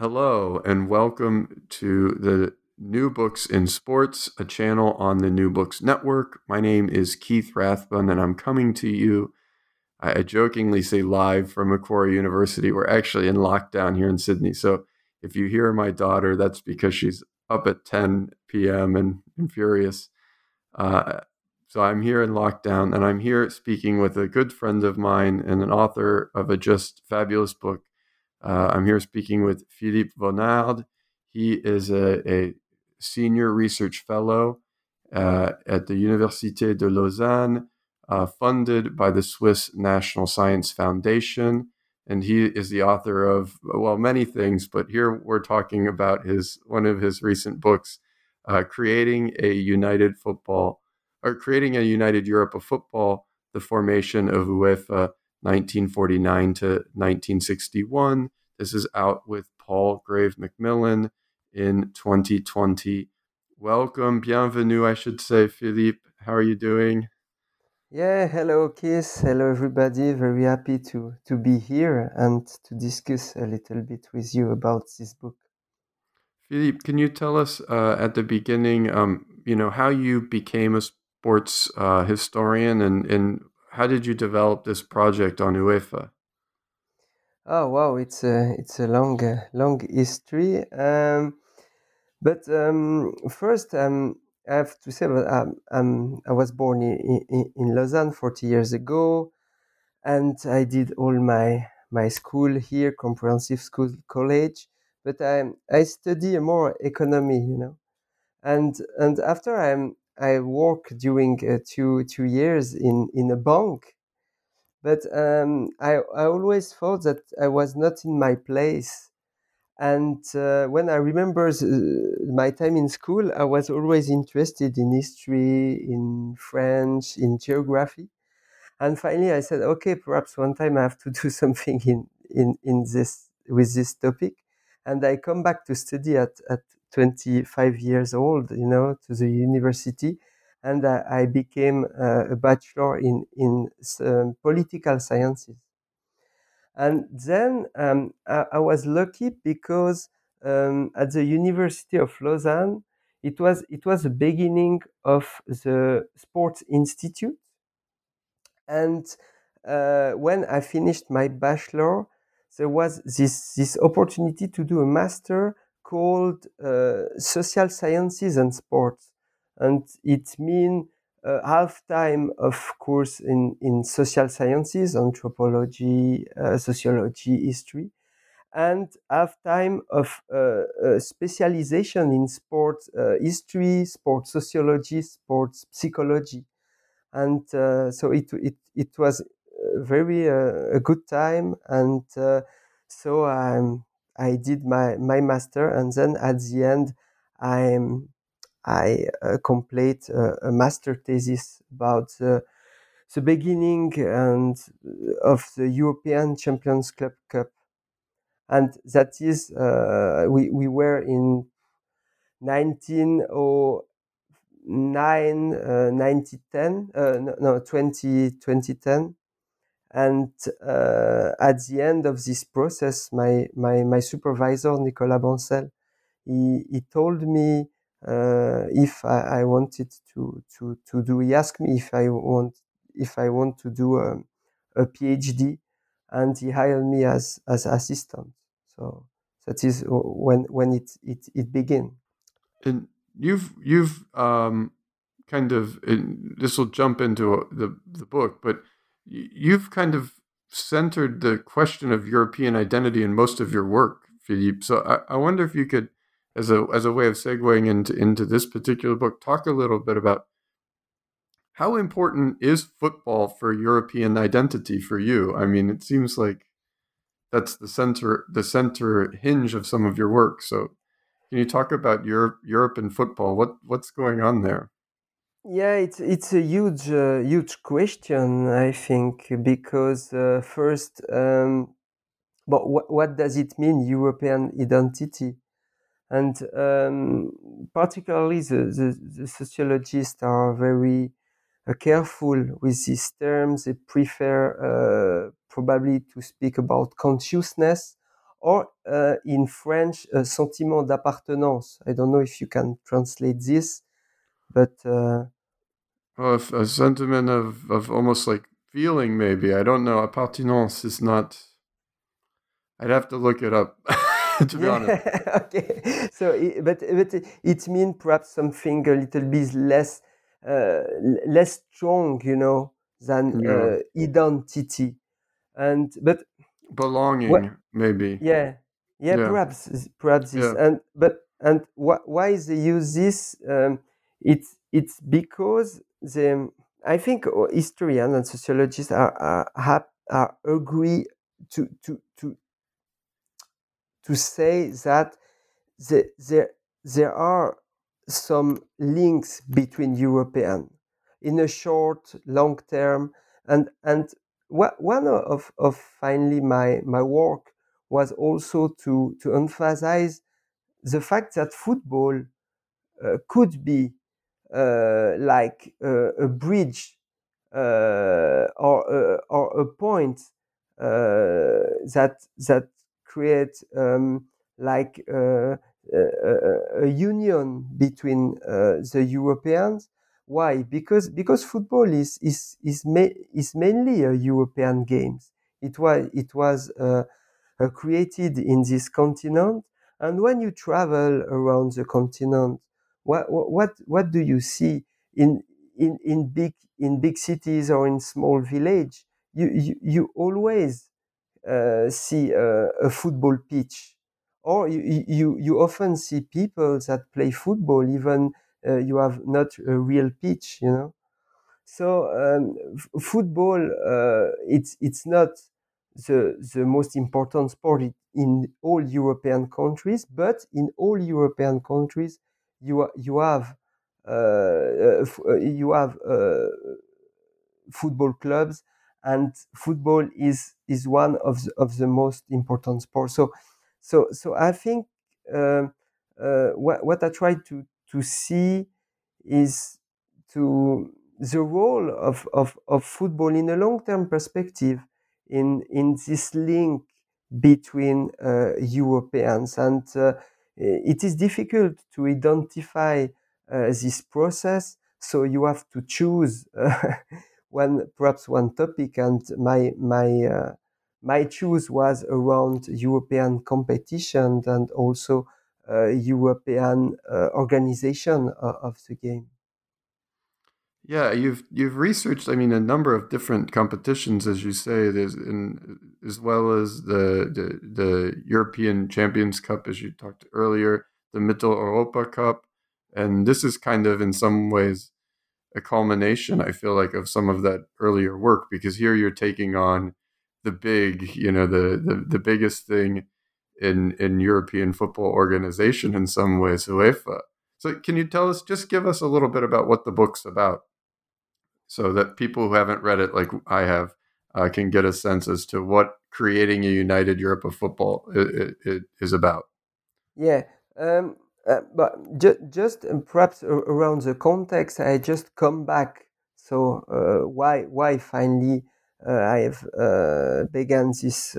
Hello, and welcome to the New Books in Sports, a channel on the New Books Network. My name is Keith Rathbone, and I'm coming to you. I jokingly say live from Macquarie University. We're actually in lockdown here in Sydney. So if you hear my daughter, that's because she's up at 10 p.m. and, and furious. Uh, so I'm here in lockdown, and I'm here speaking with a good friend of mine and an author of a just fabulous book uh, I'm here speaking with Philippe Vonnard. He is a, a senior research fellow uh, at the Université de Lausanne, uh, funded by the Swiss National Science Foundation. And he is the author of, well, many things, but here we're talking about his one of his recent books, uh, Creating a United Football, or Creating a United Europe of Football, the Formation of UEFA 1949 to 1961. This is out with Palgrave Macmillan in 2020. Welcome, bienvenue, I should say, Philippe. How are you doing? Yeah, hello, Keith. Hello, everybody. Very happy to, to be here and to discuss a little bit with you about this book. Philippe, can you tell us uh, at the beginning, um, you know, how you became a sports uh, historian and, and how did you develop this project on UEFA? Oh wow, it's a it's a long uh, long history. Um, but um, first, um, I have to say that um, um, I was born in, in, in Lausanne forty years ago, and I did all my my school here, comprehensive school, college. But I I study more economy, you know, and and after I I work during uh, two two years in in a bank but um, I, I always thought that I was not in my place. And uh, when I remember my time in school, I was always interested in history, in French, in geography. And finally, I said, okay, perhaps one time I have to do something in, in, in this, with this topic. And I come back to study at, at 25 years old, you know, to the university and I became a bachelor in in um, political sciences. And then um, I, I, was lucky because um, at the University of Lausanne, it was it was the beginning of the Sports Institute. And uh, when I finished my bachelor, there was this this opportunity to do a master called uh, Social Sciences and Sports and it means uh, half time, of course, in, in social sciences, anthropology, uh, sociology, history, and half time of uh, uh specialization in sports uh, history, sports sociology, sports psychology. And so it, it, it was very a good time. And so um, I did my, my master, and then at the end, I'm I uh, complete uh, a master thesis about the, the beginning and uh, of the European Champions Club Cup. and that is uh, we we were in 1909 uh, 1910 uh, no, no 20 2010 and uh, at the end of this process my my my supervisor Nicolas Bancel he, he told me uh, if I, I, wanted to, to, to do, he asked me if I want, if I want to do a, a PhD and he hired me as, as assistant. So that is when, when it, it, it began. And you've, you've, um, kind of, this will jump into the, the book, but you've kind of centered the question of European identity in most of your work, Philippe. So I, I wonder if you could as a as a way of segueing into into this particular book, talk a little bit about how important is football for European identity for you? I mean, it seems like that's the center the center hinge of some of your work. So, can you talk about Europe Europe and football? What what's going on there? Yeah, it's it's a huge uh, huge question. I think because uh, first, um, but what what does it mean European identity? And um, particularly the, the, the, sociologists are very uh, careful with these terms. They prefer uh, probably to speak about consciousness or uh, in French, sentiment d'appartenance. I don't know if you can translate this, but. Well, a sentiment of, of almost like feeling, maybe. I don't know. Appartenance is not. I'd have to look it up. to be honest. okay. So, but but it means perhaps something a little bit less uh, less strong, you know, than yeah. uh, identity, and but belonging what, maybe. Yeah, yeah, yeah, perhaps perhaps this, yeah. and but and wh- why they use this? Um, it's it's because the I think historians and sociologists are are, have, are agree to to to to say that the, there, there are some links between European in a short, long term, and and one of, of finally my, my work was also to, to emphasize the fact that football uh, could be uh, like uh, a bridge uh, or, uh, or a point uh, that that create um, like uh, a, a, union between uh, the Europeans. Why? Because because football is is is, ma- is mainly a European game. It was it was uh, uh, created in this continent, and when you travel around the continent, what what what do you see in in in big in big cities or in small village? You you, you always uh, see a, a, football pitch, or you, you you often see people that play football even uh, you have not a real pitch, you know. So um, f- football, uh, it's it's not the the most important sport in all European countries, but in all European countries, you you have uh, uh, you have football clubs and football is is one of the, of the most important sports. So, so so I think uh, uh, what what I try to to see is to the role of, of, of football in a long term perspective in in this link between uh, Europeans and uh, it is difficult to identify uh, this process. So you have to choose one perhaps one topic, and my my uh, my choose was around European competition and also uh, European uh, organization of, of the game. Yeah, you've you've researched. I mean, a number of different competitions, as you say, there's in as well as the the, the European Champions Cup, as you talked earlier, the Mitteleuropa Cup, and this is kind of in some ways a culmination, I feel like, of some of that earlier work because here you're taking on the big, you know, the the, the biggest thing in in European football organization in some ways, UEFA. So can you tell us, just give us a little bit about what the book's about, so that people who haven't read it, like I have, uh, can get a sense as to what creating a united Europe of football is about. Yeah, um, uh, but ju- just uh, perhaps around the context, I just come back. So uh, why why finally uh, I have uh, began this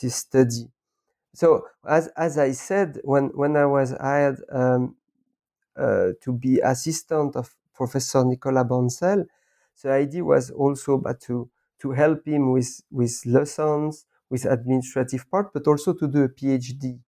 this study? So as as I said, when when I was hired um, to be assistant of Professor Nicolas Bancel, the idea was also but to to help him with with lessons, with administrative part, but also to do a PhD.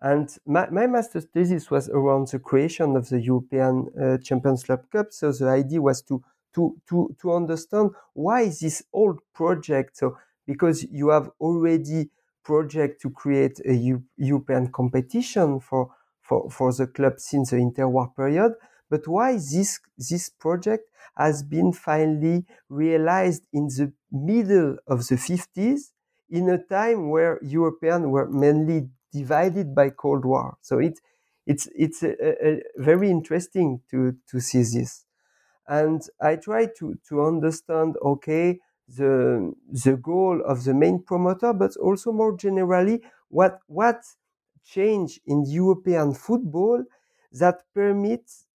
And my, my master's thesis was around the creation of the European uh, Champions Club Cup. So the idea was to to to to understand why this old project. So because you have already project to create a European competition for for for the club since the interwar period, but why this this project has been finally realized in the middle of the 50s in a time where Europeans were mainly divided by Cold War. So it, it's, it's a, a, very interesting to, to see this. And I try to, to understand, okay, the, the goal of the main promoter, but also more generally, what, what change in European football that permits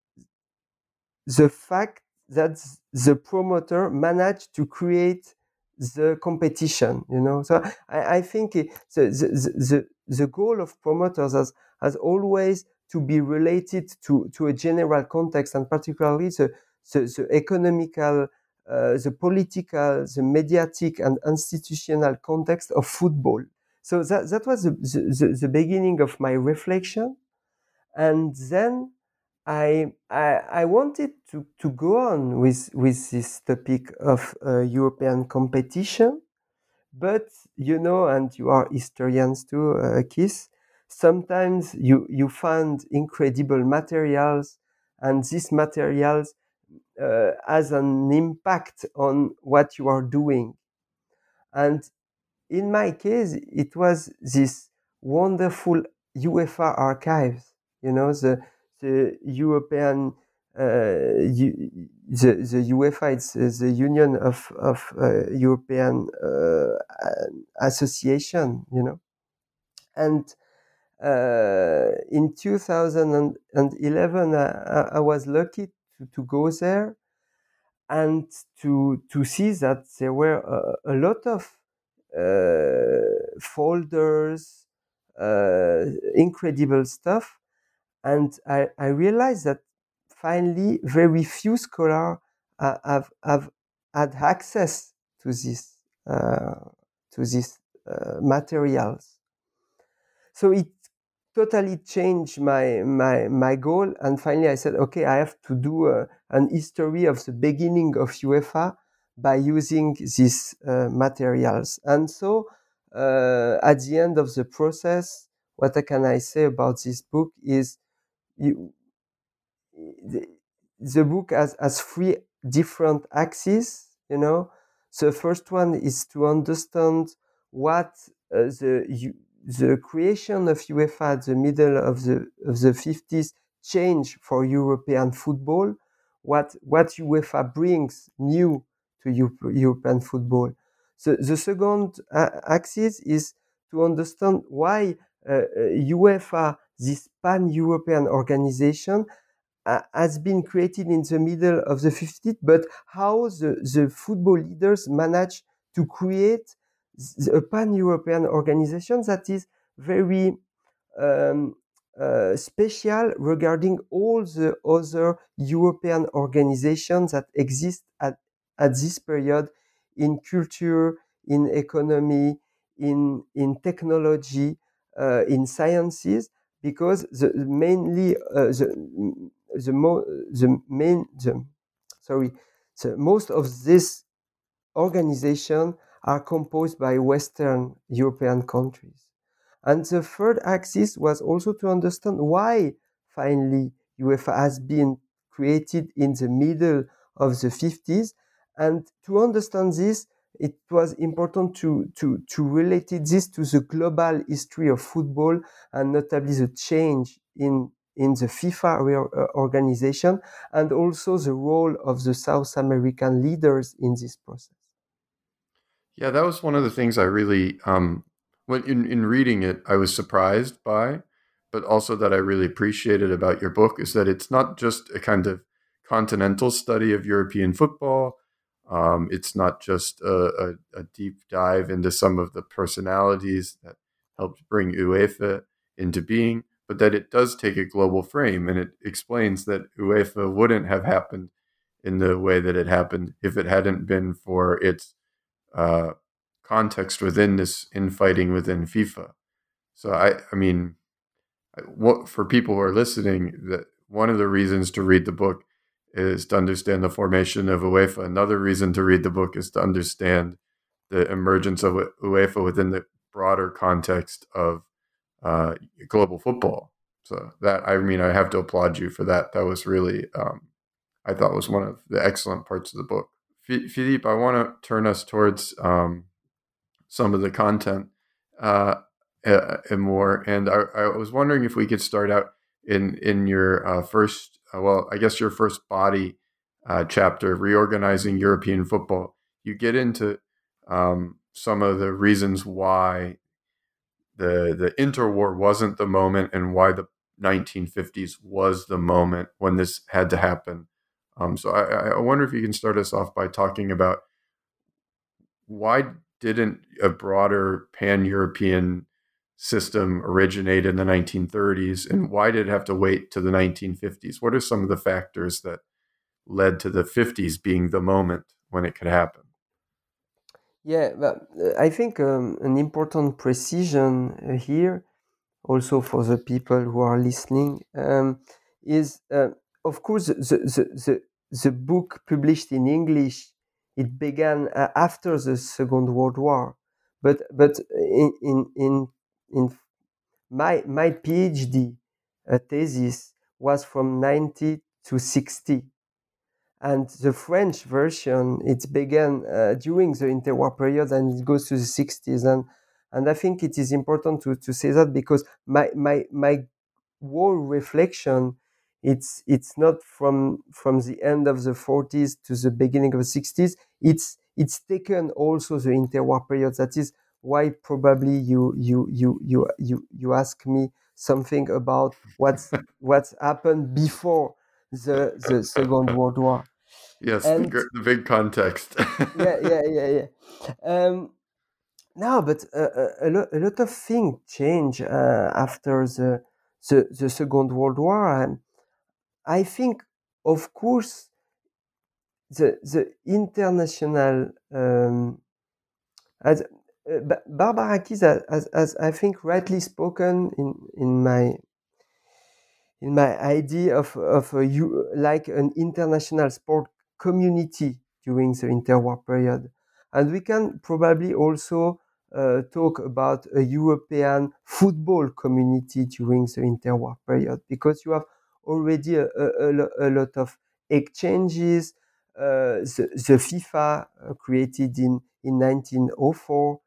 the fact that the promoter managed to create the competition, you know. So I, I think the, the, the, the goal of promoters has, has always to be related to, to a general context and particularly the, the, the economical, uh, the political, the mediatic and institutional context of football. So that, that was the, the, the beginning of my reflection. And then I, I, I wanted to, to go on with, with this topic of uh, European competition, but you know, and you are historians too, uh, Keith, sometimes you, you find incredible materials, and these materials uh, has an impact on what you are doing. And in my case, it was this wonderful UEFA archives, you know, the the European uh, the the UEFA it's uh, the Union of of uh, European uh, Association, you know, and uh, in 2011 I, I, was lucky to, to go there and to to see that there were a, a lot of uh, folders, incredible stuff and I, I realized that finally very few scholars uh, have, have had access to this uh, to these uh, materials. So it totally changed my, my my goal, and finally I said, okay, I have to do a, an history of the beginning of UEFA by using these uh, materials. And so uh, at the end of the process, what can I say about this book is you, the, the book has, has three different axes, you know. The first one is to understand what uh, the the creation of UEFA at the middle of the of the 50s changed for European football, what what UEFA brings new to European football. So the second uh, axis is to understand why uh, UEFA this pan-European organization uh, has been created in the middle of the 50s, but how the, the football leaders managed to create a pan-European organization that is very um, uh, special regarding all the other European organizations that exist at, at this period in culture, in economy, in, in technology, uh, in sciences, because the mainly uh, the the, mo- the main the sorry the, most of this organization are composed by Western European countries. And the third axis was also to understand why finally UEFA has been created in the middle of the 50s. And to understand this, it was important to, to, to relate this to the global history of football and notably the change in, in the FIFA uh, organization and also the role of the South American leaders in this process. Yeah, that was one of the things I really, um, when in, in reading it, I was surprised by, but also that I really appreciated about your book is that it's not just a kind of continental study of European football. Um, it's not just a, a, a, deep dive into some of the personalities that helped bring UEFA into being, but that it does take a global frame and it explains that UEFA wouldn't have happened in the way that it happened if it hadn't been for its uh, context within this infighting within FIFA. So I, I mean, what for people who are listening, that one of the reasons to read the book is to understand the formation of UEFA. Another reason to read the book is to understand the emergence of UEFA within the broader context of uh, global football. So that I mean, I have to applaud you for that. That was really, um, I thought, was one of the excellent parts of the book. F- Philippe, I want to turn us towards um, some of the content uh, and more. And I, I, was wondering if we could start out in in your uh, first, uh, well, I guess your first body uh, chapter, reorganizing European football. You get into um, some of the reasons why the the interwar wasn't the moment and why the 1950s was the moment when this had to happen. Um, so I, I wonder if you can start us off by talking about why didn't a broader pan-European system originate in the 1930s and why did it have to wait to the 1950s? What are some of the factors that led to the 50s being the moment when it could happen? Yeah, but uh, I think um, an important precision uh, here, also for the people who are listening, um, is uh, of course the, the, the, the book published in English. It began uh, after the Second World War, but but in in in, in my my PhD uh, thesis was from 90 to 60 and the French version it began uh, during the interwar period and it goes to the 60s and and I think it is important to, to say that because my my my whole reflection it's it's not from from the end of the 40s to the beginning of the 60s it's it's taken also the interwar period. That is why probably you you you you you you ask me something about what's what's happened before the the Second World War. Yes, and, the, the, big context. yeah, yeah, yeah, yeah. Um, no, but uh, a, lot, a lot of things change uh, after the, the the Second World War, and I think, of course, the the international um, as uh, Barbara Keys has, has, has, I think, rightly spoken in in my in my idea of of a, like an international sport community during the interwar period, and we can probably also uh, talk about a European football community during the interwar period because you have already a, a, a lot of exchanges. Uh, the, the, FIFA uh, created in, in 1904 uh,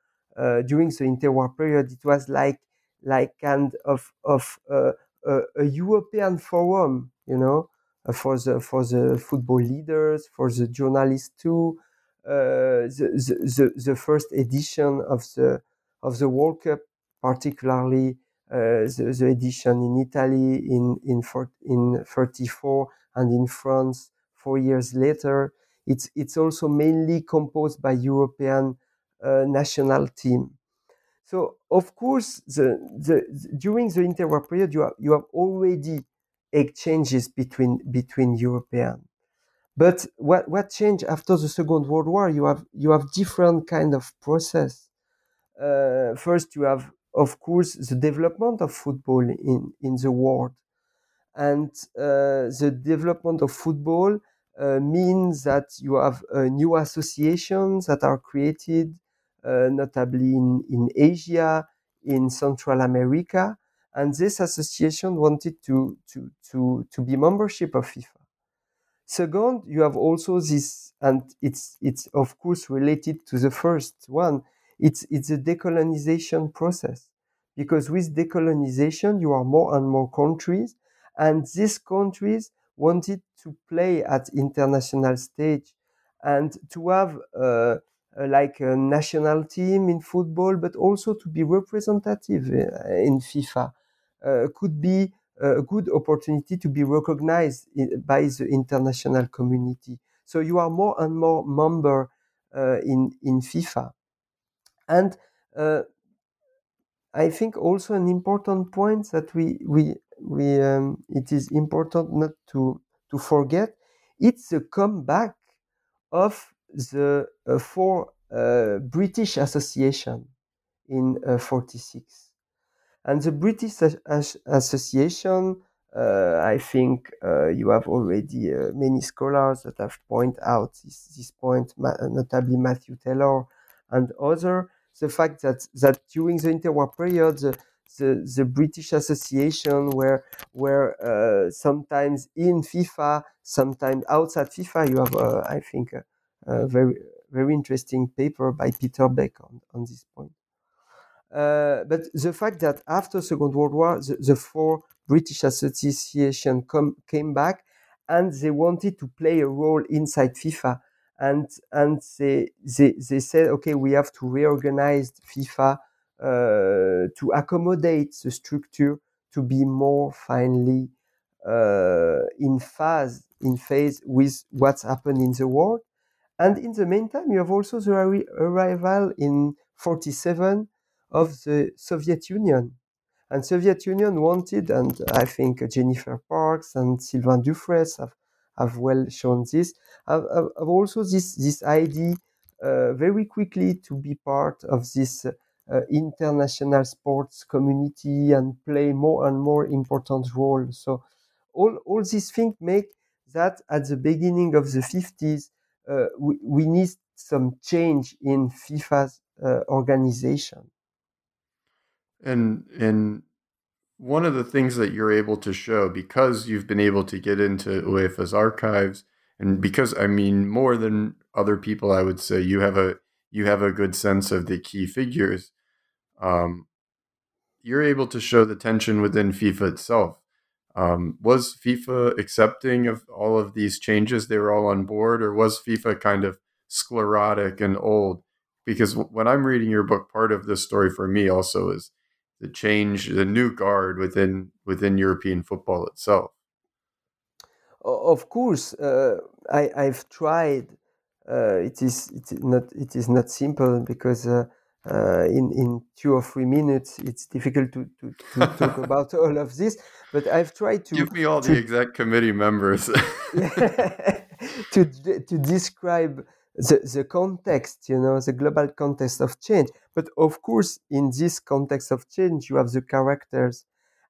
during the interwar period, it was like like kind of of uh, a, European forum, you know, uh, for the for the football leaders, for the journalists too. Uh, the, the, the first edition of the of the World Cup, particularly uh, the, the, edition in Italy in in for, in 34 and in France four years later. It's it's also mainly composed by European uh, national team. So of course, the, the, during the interwar period, you have, you have already exchanges between between European. But what, what changed after the Second World War? You have you have different kind of process. Uh, first, you have of course the development of football in in the world, and uh, the development of football uh, means that you have uh, new associations that are created uh, notably in, in Asia, in Central America. And this association wanted to, to, to, to be membership of FIFA. Second, you have also this, and it's, it's of course related to the first one, it's, it's a decolonization process. Because with decolonization, you are more and more countries, and these countries wanted to play at international stage and to have uh, uh, like a national team in football, but also to be representative uh, in FIFA uh, could be a good opportunity to be recognized by the international community. So you are more and more member in in FIFA, and I think also an important point that we we we um, it is important not to to forget it's the comeback of the uh, four uh, British Association in uh, 46 and the British As Association uh, I think uh, you have already uh, many scholars that have pointed out this, this point, notably Matthew Taylor and others the fact that that during the interwar period, the, the, the British Association were were uh, sometimes in FIFA, sometimes outside FIFA. You have, uh, I think, a, a, very very interesting paper by Peter Beck on, on this point. Uh, but the fact that after Second World War, the, the four British Association come, came back and they wanted to play a role inside FIFA and and they they, they said okay we have to reorganize FIFA uh, to accommodate the structure to be more finely uh, in phase in phase with what's happened in the world and in the meantime you have also the arrival in 47 of the Soviet Union and Soviet Union wanted and I think Jenifer Parks and Sylvain Dufraisse have have well shown this. Have, have also this this idea uh, very quickly to be part of this uh, international sports community and play more and more important role. So all all these things make that at the beginning of the 50s uh, we, we need some change in FIFA's uh, organization. And and one of the things that you're able to show because you've been able to get into UEFA's archives and because I mean more than other people I would say you have a you have a good sense of the key figures um, you're able to show the tension within FIFA itself um, was FIFA accepting of all of these changes they were all on board or was FIFA kind of sclerotic and old because when I'm reading your book part of the story for me also is the change, the new guard within within European football itself? Of course, uh, I, I've tried. Uh, it is it is not it is not simple because uh, uh in in two or three minutes it's difficult to, to, to talk about all of this. But I've tried to give me all to, the exact committee members to to describe the, the context, you know, the global context of change. But of course, in this context of change, you have the characters.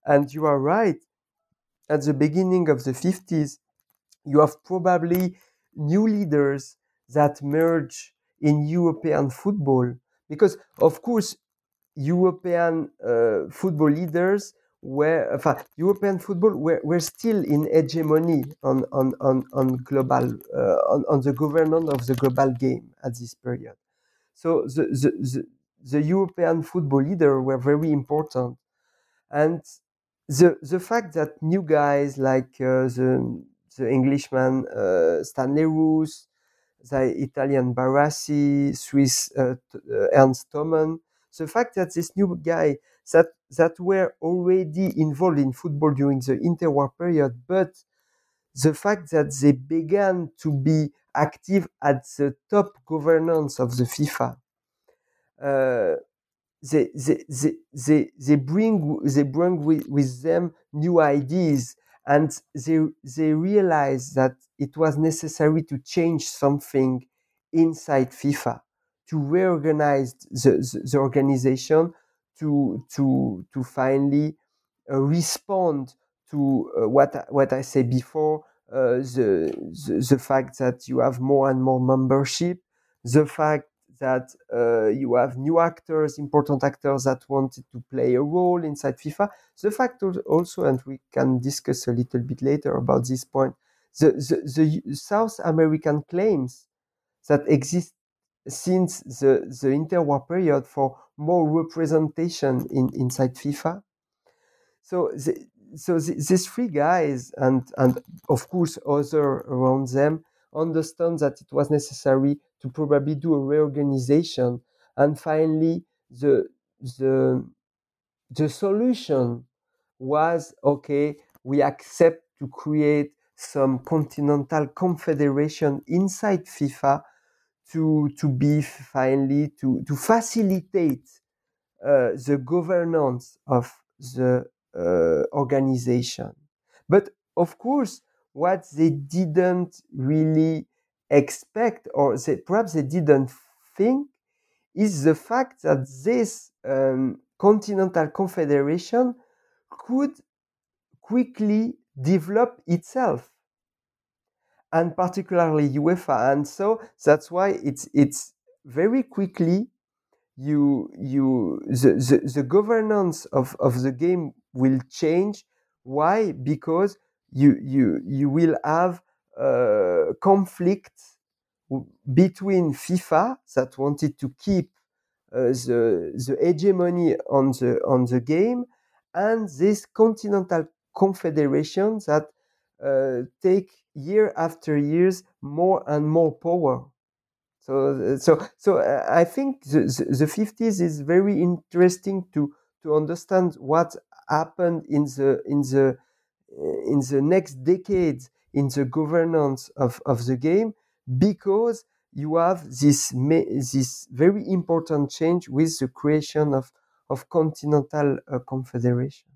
And you are right. At the beginning of the 50s, you have probably new leaders that merge in European football. Because, of course, European uh, football leaders where enfin, European football were, were still in hegemony on on on, on global uh, on, on the governance of the global game at this period. So the, the, the, the European football leaders were very important, and the the fact that new guys like uh, the the Englishman uh, Stanley Rous, the Italian Barassi, Swiss uh, Ernst Thommen, the fact that this new guy that that were already involved in football during the interwar period, but the fact that they began to be active at the top governance of the FIFA, uh, they, they, they, they, they bring they bring with, with them new ideas and they they realize that it was necessary to change something inside FIFA to reorganize the, the, the organization to to to finally uh, respond to uh, what what I said before uh, the, the, the fact that you have more and more membership the fact that uh, you have new actors important actors that wanted to play a role inside FIFA the fact also and we can discuss a little bit later about this point the, the, the South American claims that exist since the, the interwar period for more representation in, inside FIFA. So, the, so the, these three guys and, and of course other around them understand that it was necessary to probably do a reorganization. And finally, the the the solution was okay. We accept to create some continental confederation inside FIFA to to be finally to to facilitate uh, the governance of the uh, organization. But of course, what they didn't really expect, or they, perhaps they didn't think, is the fact that this um, continental confederation could quickly develop itself and particularly UEFA. And so that's why it's it's very quickly you you the, the, the governance of, of the game will change. Why? Because you you you will have uh, conflict between FIFA that wanted to keep uh, the the hegemony on the on the game and this continental confederation that uh, take year after years more and more power. So, so, so uh, I think the, the, 50s is very interesting to, to understand what happened in the, in the, in the next decades in the governance of, of the game because you have this, this very important change with the creation of, of continental uh, confederation.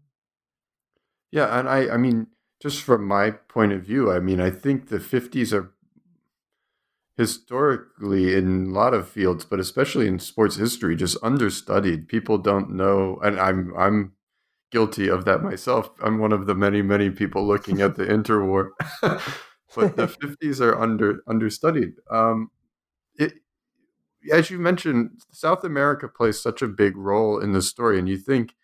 Yeah, and I, I mean, just from my point of view, I mean, I think the 50s are historically in a lot of fields, but especially in sports history, just understudied. People don't know, and I'm I'm guilty of that myself. I'm one of the many many people looking at the interwar, but the 50s are under understudied. Um, it, as you mentioned, South America plays such a big role in the story, and you think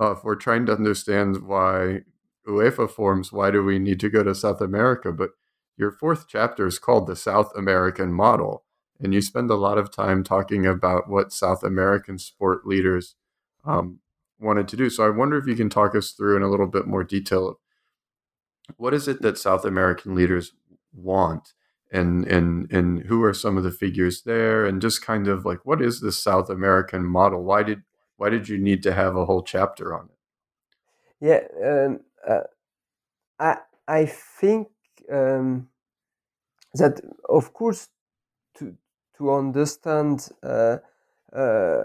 uh, if we're trying to understand why UEFA forms, why do we need to go to South America? But your fourth chapter is called the South American Model. And you spend a lot of time talking about what South American sport leaders um, wanted to do. So I wonder if you can talk us through in a little bit more detail what is it that South American leaders want? And, and and who are some of the figures there and just kind of like what is the South American model? Why did why did you need to have a whole chapter on it? Yeah, um, uh, I I think um, that of course to to understand uh, uh,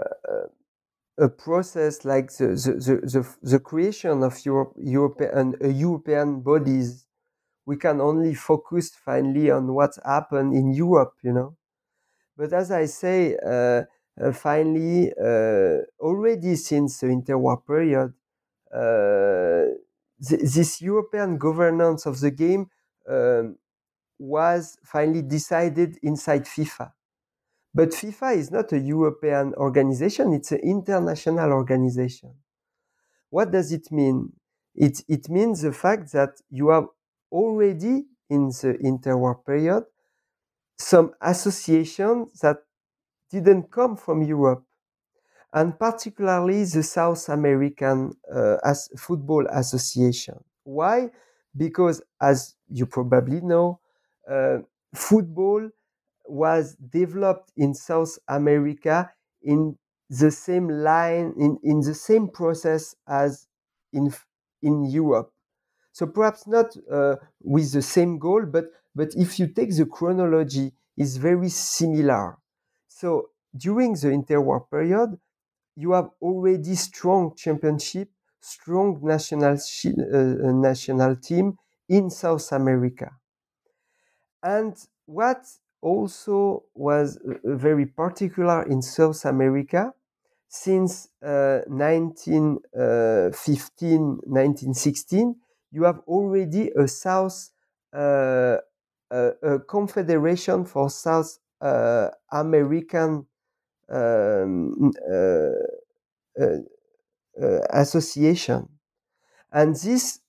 a process like the the, the, the, creation of Europe, European uh, European bodies, we can only focus finally on what's happened in Europe, you know. But as I say, uh, uh, finally, already since the interwar period, th- this European governance of the game um, was finally decided inside FIFA. But FIFA is not a European organization, it's an international organization. What does it mean? It, it means the fact that you have already in the interwar period some associations that didn't come from Europe and particularly the South American uh, as Football Association. Why? Because, as you probably know, uh, football was developed in South America in the same line, in, in the same process as in, in Europe. So perhaps not uh, with the same goal, but, but if you take the chronology, is very similar. So during the interwar period, you have already strong championship, strong national uh, national team in South America. And what also was uh, very particular in South America since uh, 1915, 1916, you have already a South uh, a, a confederation for South uh, American um, uh, uh, uh, association. And this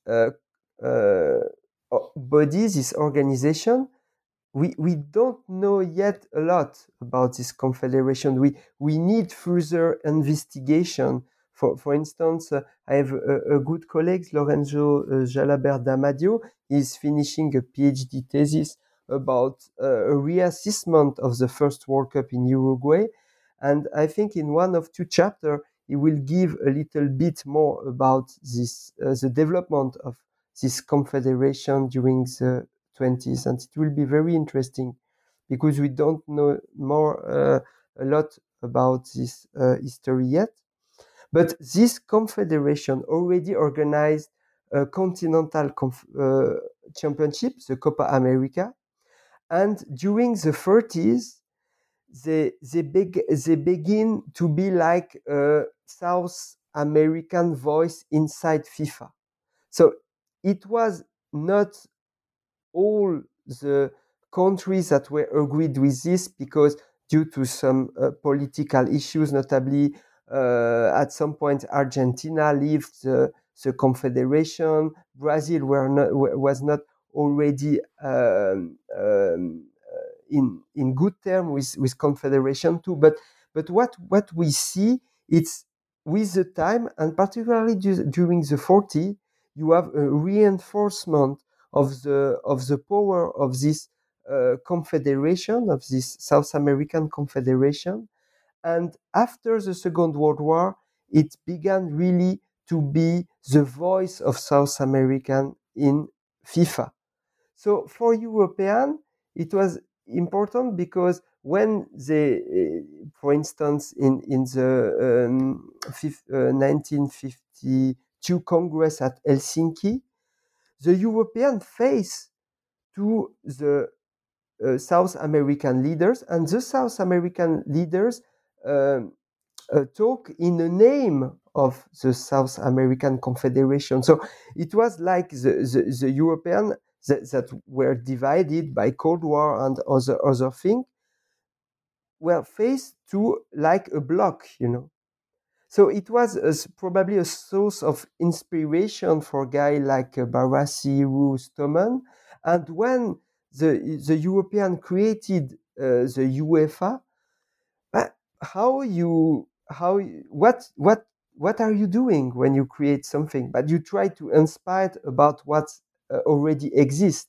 body, this organization, we, we don't know yet a lot about this confederation. We, we need further investigation. For, for instance, uh, I have a, a, good colleague, Lorenzo uh, Jalabert D'Amadio. He's finishing a PhD thesis about uh, a reassessment of the first World Cup in Uruguay. And I think in one of two chapters, he will give a little bit more about this, uh, the development of this confederation during the 20s. And it will be very interesting because we don't know more uh, a lot about this uh, history yet. But this confederation already organized a continental conf- uh, championship, the Copa America, and during the 30s, they they, beg, they begin to be like a South American voice inside FIFA. So it was not all the countries that were agreed with this because due to some uh, political issues, notably uh, at some point Argentina left the, the confederation. Brazil not, was not already um, um, uh, in in good term with with confederation too. But but what what we see it's with the time and particularly during the 40 you have a reinforcement of the of the power of this uh, confederation of this South American confederation. And after the Second World War it began really to be the voice of South American in FIFA. So for European, it was important because when they, uh, for instance, in in the um, uh, 1952 Congress at Helsinki, the European face to the uh, South American leaders, and the South American leaders um, uh, talk in the name of the South American Confederation. So it was like the, the, the European that, that were divided by Cold War and other other things were faced to like a block, you know. So it was a, probably a source of inspiration for a guy like uh, Barassi, Rous, Thommen. And when the the European created uh, the UEFA, uh, how you how what what what are you doing when you create something? But you try to inspire about what uh, already exists,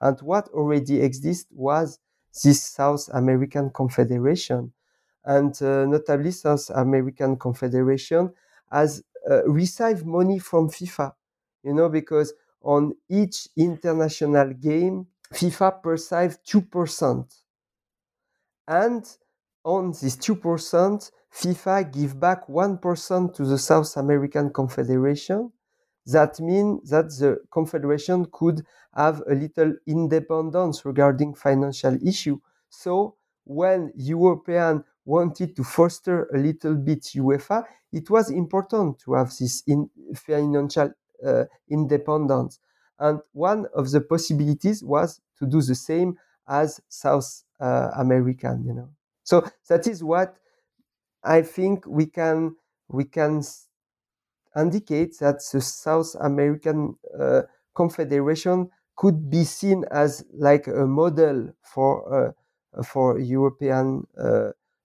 And what already exists was this South American Confederation. And uh, notably, South American Confederation has uh, received money from FIFA, you know, because on each international game, FIFA perceives 2%. And on this 2%, FIFA give back 1% to the South American Confederation that means that the confederation could have a little independence regarding financial issue. So when European wanted to foster a little bit UEFA, it was important to have this in financial uh, independence. And one of the possibilities was to do the same as South uh, American, you know. So that is what I think we can we can indicates that the South American uh, Confederation could be seen as like a model for uh, for European uh,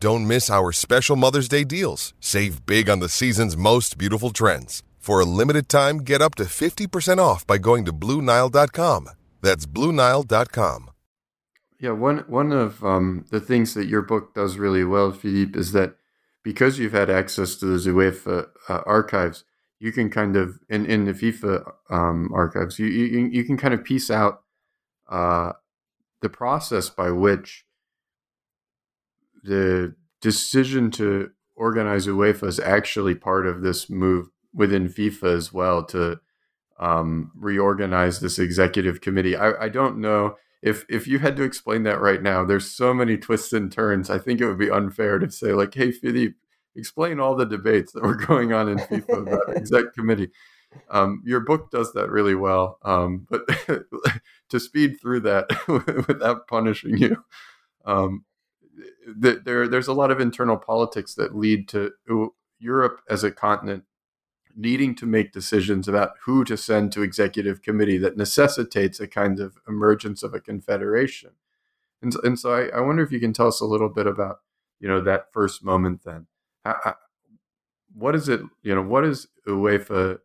Don't miss our special Mother's Day deals. Save big on the season's most beautiful trends. For a limited time, get up to 50% off by going to BlueNile.com. That's BlueNile.com. Yeah, one one of um, the things that your book does really well, Philippe, is that because you've had access to the UEFA uh, archives, you can kind of in, in the FIFA um, archives, you, you you can kind of piece out uh, the process by which the decision to organize UEFA is actually part of this move within FIFA as well to um, reorganize this executive committee. I, I don't know if if you had to explain that right now. There's so many twists and turns. I think it would be unfair to say like, "Hey, Philippe, explain all the debates that were going on in FIFA about exec committee." Um, your book does that really well, um, but to speed through that without punishing you, there there's a lot of internal politics that lead to Europe as a continent needing to make decisions about who to send to executive committee that necessitates a kind of emergence of a confederation. And, and so I, I wonder if you can tell us a little bit about, you know, that first moment then. What is it, you know, what is UEFA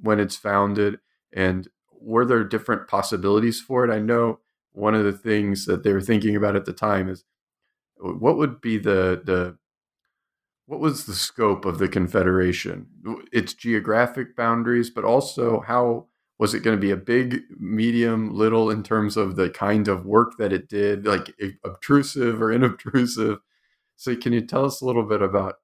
when it's founded and were there different possibilities for it? I know one of the things that they were thinking about at the time is what would be the the what was the scope of the confederation? Its geographic boundaries but also how was it going to be a big medium little in terms of the kind of work that it did like obtrusive or inobtrusive? So can you tell us a little bit about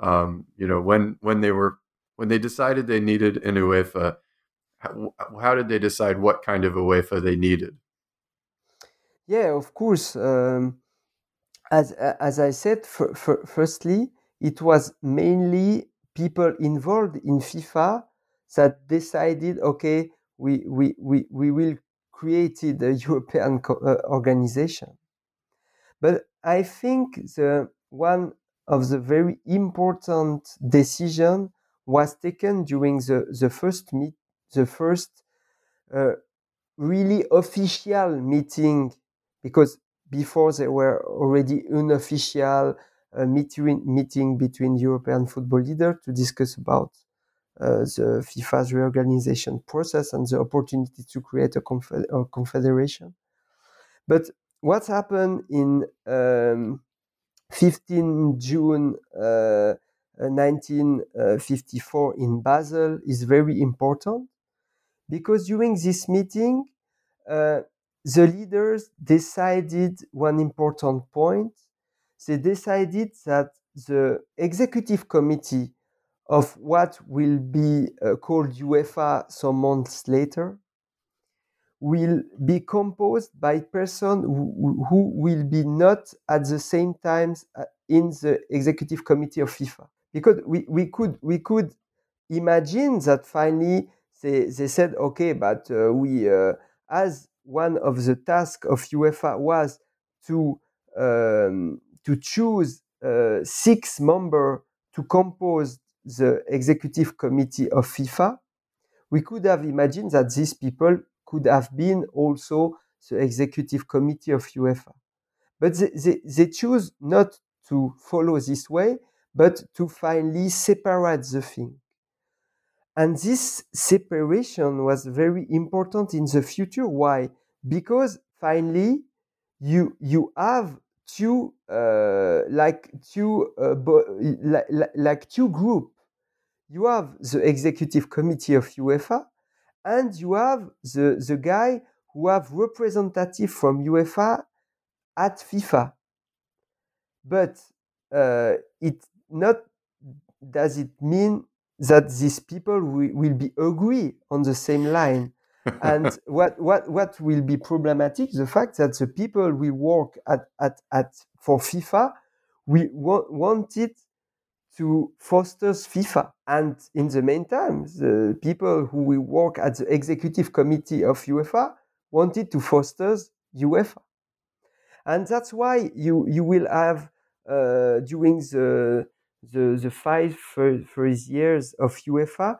um, you know when when they were when they decided they needed an UEFA how, how did they decide what kind of UEFA they needed? Yeah of course um, as as I said firstly it was mainly people involved in FIFA that decided, okay, we, we, we, we will create a European uh, organization. But I think the one of the very important decision was taken during the, the first meet, the first uh, really official meeting, because before there were already unofficial a meeting, meeting between European football leaders to discuss about uh, the FIFA's reorganization process and the opportunity to create a, a confederation. But what happened in um, 15 June uh, 1954 uh, in Basel is very important because during this meeting, uh, the leaders decided one important point they decided that the executive committee of what will be uh, called UEFA some months later will be composed by persons who, who, will be not at the same time uh, in the executive committee of FIFA. Because we, we could we could imagine that finally they, they said, okay, but uh, we uh, as one of the tasks of UEFA was to um, to choose uh, six members to compose the executive committee of FIFA, we could have imagined that these people could have been also the executive committee of UEFA. But they, they, they choose not to follow this way, but to finally separate the thing. And this separation was very important in the future. Why? Because finally, you, you have two uh, like two uh, like, like two group. You have the executive committee of UEFA, and you have the the guy who have representative from UEFA at FIFA. But uh, it not does it mean that these people will, will be agree on the same line and what, what, what will be problematic, the fact that the people we work at, at, at for FIFA, we wa- wanted to foster FIFA. And in the meantime, the people who will work at the executive committee of UEFA wanted to foster UEFA. And that's why you, you will have uh, during the, the, the five first years of UEFA,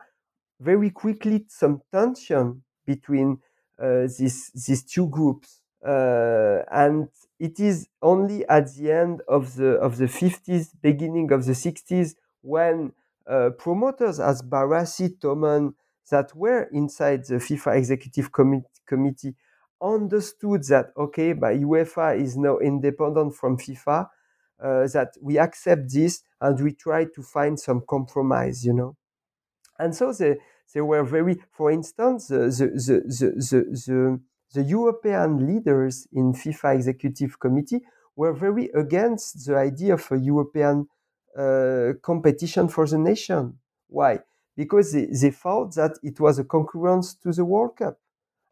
very quickly some tension between uh, these these two groups, uh, and it is only at the end of the of the 50s, beginning of the 60s, when uh, promoters as Barassi, Thommen, that were inside the FIFA executive Com- committee understood that okay, but UEFA is now independent from FIFA, uh, that we accept this and we try to find some compromise, you know. And so they they were very, for instance, the the the the, the, the European leaders in FIFA executive committee were very against the idea of a European uh, competition for the nation. Why? Because they, they thought that it was a concurrence to the World Cup.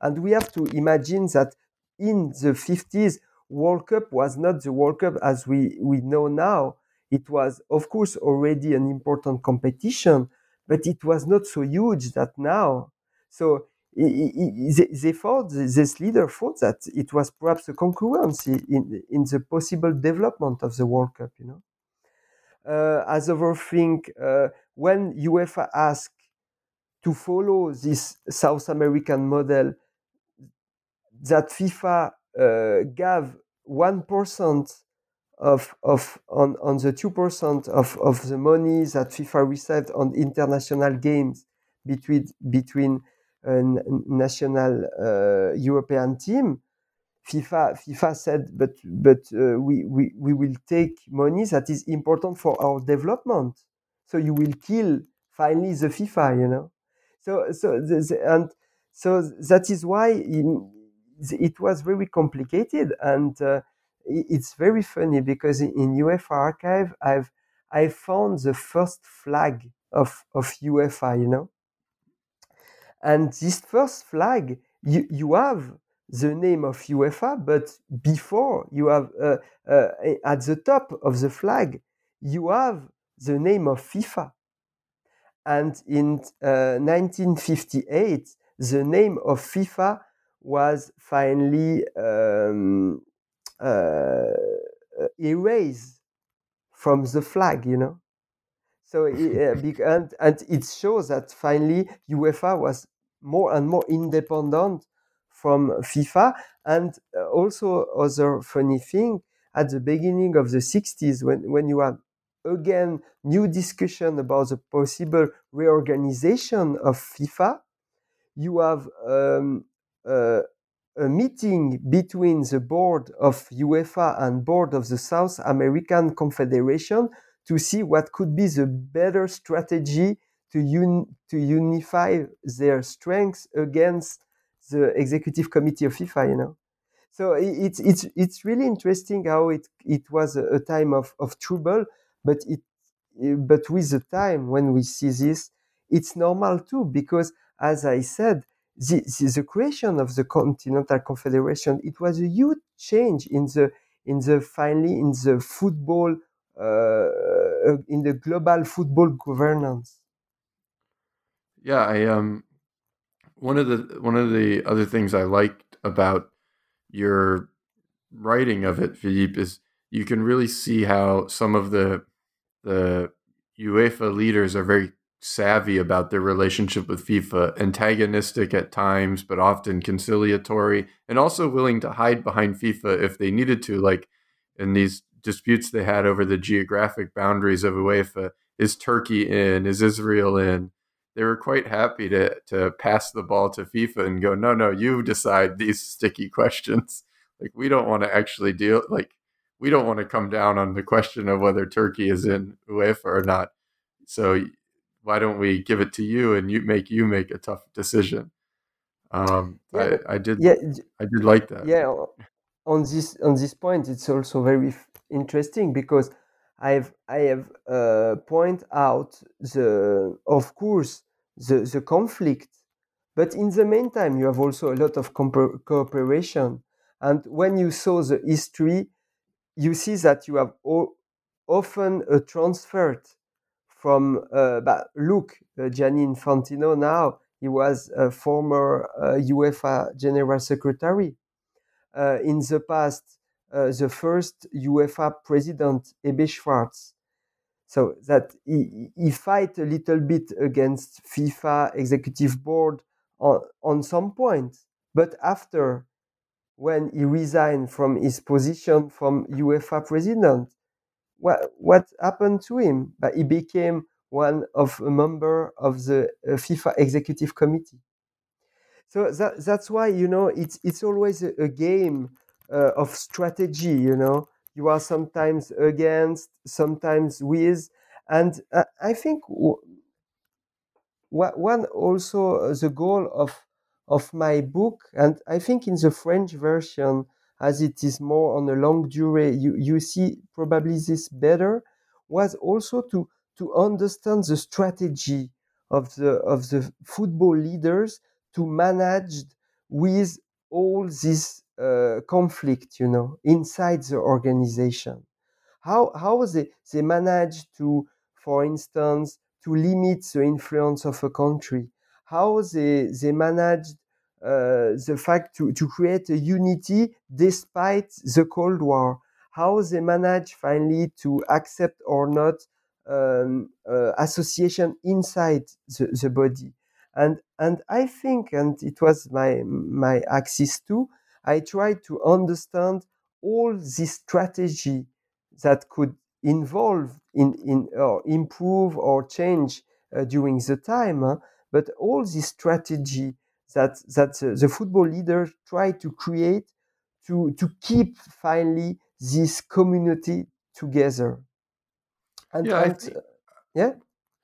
And we have to imagine that in the 50s, World Cup was not the World Cup as we, we know now. It was, of course, already an important competition, but it was not so huge that now. So they, thought this leader thought that it was perhaps a concurrence in, in the possible development of the World Cup, you know. Uh, as other thing, uh, when UEFA asked to follow this South American model, that FIFA uh, gave one percent of of on, on the two percent of, of the money that FIFA received on international games between between a national uh, European team. FIFA FIFA said, but but uh, we, we we will take money that is important for our development. So you will kill finally the FIFA, you know. So so the, the, and so that is why in, it was very complicated and uh, it's very funny because in UEFA archive I've I found the first flag of of UEFA, you know. And this first flag, you, you have the name of UEFA, but before you have uh, uh, at the top of the flag, you have the name of FIFA. And in uh, 1958, the name of FIFA was finally um, uh, erased from the flag, you know. So uh, and, and it shows that finally UEFA was more and more independent from FIFA. And uh, also, other funny thing at the beginning of the 60s, when, when you have again new discussion about the possible reorganization of FIFA, you have um, uh, Uh, a meeting between the board of UEFA and board of the South American Confederation to see what could be the better strategy to, un- to unify their strengths against the executive committee of FIFA, you know. So it's it's it's really interesting how it it was a, time of, of trouble, but it but with the time when we see this, it's normal too because as I said, the, the, the creation of the Continental Confederation it was a huge change in the in the finally in the football uh, in the global football governance. Yeah, I um one of the one of the other things I liked about your writing of it, Philippe, is you can really see how some of the the UEFA leaders are very savvy about their relationship with FIFA, antagonistic at times, but often conciliatory, and also willing to hide behind FIFA if they needed to, like in these disputes they had over the geographic boundaries of UEFA. Is Turkey in? Is Israel in? they were quite happy to to pass the ball to FIFA and go, no, no, you decide these sticky questions. Like we don't want to actually deal like we don't want to come down on the question of whether Turkey is in UEFA or not. So why don't we give it to you and you make you make a tough decision? Um, yeah, I, I, did. Yeah, I did like that. Yeah, on this on this point, it's also very interesting because I've I have uh, point out the of course the the conflict, but in the meantime you have also a lot of cooperation. And when you saw the history, you see that you have often a transfer from. Uh, but look, uh, Gianni Infantino now he was a former uh, UEFA General Secretary. Uh, in the past, uh, the first UEFA president, Ebbe Schwartz. So that he, he fight a little bit against FIFA executive board on, on some point, but after when he resigned from his position from UEFA president. What, what happened to him? But he became one of a member of the uh, FIFA executive committee. So that, that's why you know it's it's always a, a game uh, of strategy. You know, you are sometimes against, sometimes with, and uh, I think w- one also uh, the goal of of my book, and I think in the French version, as it is more on a long durée, you, you see probably this better, was also to, to understand the strategy of the, of the football leaders to manage with all this uh, conflict, you know, inside the organization. How, how they, they manage to, for instance, to limit the influence of a country, how they, they managed the fact to, to create a unity despite the Cold War, how they managed finally to accept or not um, uh, association inside the, the body. And, and I think, and it was my, my axis too, I tried to understand all this strategy that could involve in, in or improve or change uh, during the time, uh, but all this strategy that that uh, the football leaders try to create to to keep finally this community together. And, yeah, and, think, uh, yeah.